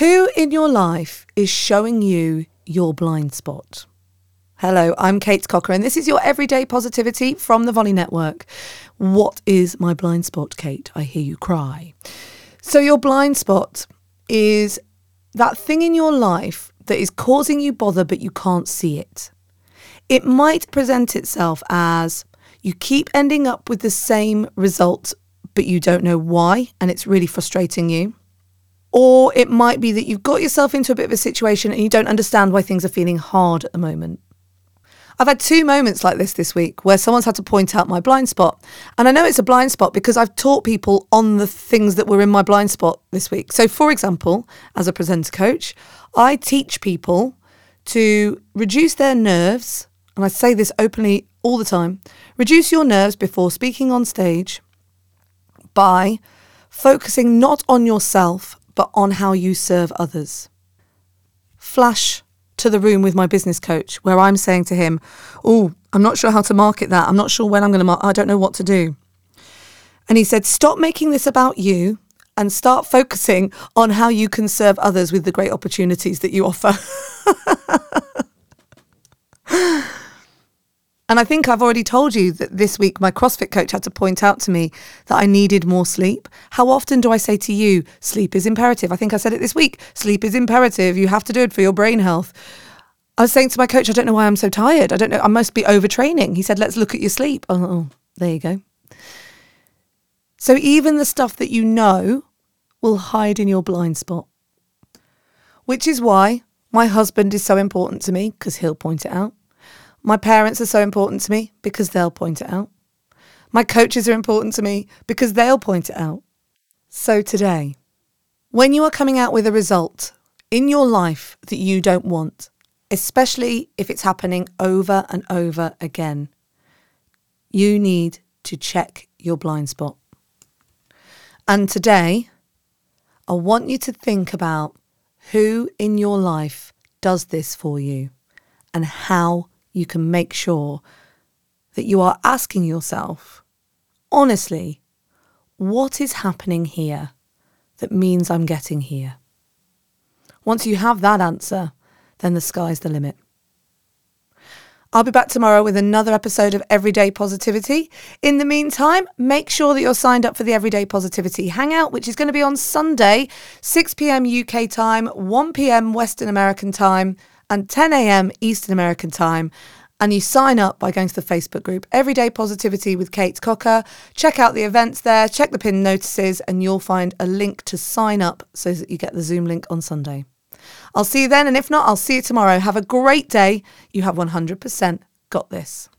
Who in your life is showing you your blind spot? Hello, I'm Kate Cocker, and this is your everyday positivity from the Volley Network. What is my blind spot, Kate? I hear you cry. So, your blind spot is that thing in your life that is causing you bother, but you can't see it. It might present itself as you keep ending up with the same result, but you don't know why, and it's really frustrating you. Or it might be that you've got yourself into a bit of a situation and you don't understand why things are feeling hard at the moment. I've had two moments like this this week where someone's had to point out my blind spot. And I know it's a blind spot because I've taught people on the things that were in my blind spot this week. So, for example, as a presenter coach, I teach people to reduce their nerves. And I say this openly all the time reduce your nerves before speaking on stage by focusing not on yourself, but on how you serve others. Flash to the room with my business coach where I'm saying to him, Oh, I'm not sure how to market that. I'm not sure when I'm going to market. I don't know what to do. And he said, Stop making this about you and start focusing on how you can serve others with the great opportunities that you offer. And I think I've already told you that this week my CrossFit coach had to point out to me that I needed more sleep. How often do I say to you, sleep is imperative? I think I said it this week. Sleep is imperative. You have to do it for your brain health. I was saying to my coach, I don't know why I'm so tired. I don't know. I must be overtraining. He said, let's look at your sleep. Oh, there you go. So even the stuff that you know will hide in your blind spot, which is why my husband is so important to me because he'll point it out. My parents are so important to me because they'll point it out. My coaches are important to me because they'll point it out. So today, when you are coming out with a result in your life that you don't want, especially if it's happening over and over again, you need to check your blind spot. And today, I want you to think about who in your life does this for you and how you can make sure that you are asking yourself, honestly, what is happening here that means I'm getting here? Once you have that answer, then the sky's the limit. I'll be back tomorrow with another episode of Everyday Positivity. In the meantime, make sure that you're signed up for the Everyday Positivity Hangout, which is going to be on Sunday, 6 pm UK time, 1 pm Western American time and 10 a.m. Eastern American time. And you sign up by going to the Facebook group Everyday Positivity with Kate Cocker. Check out the events there, check the pin notices, and you'll find a link to sign up so that you get the Zoom link on Sunday. I'll see you then, and if not, I'll see you tomorrow. Have a great day. You have 100% got this.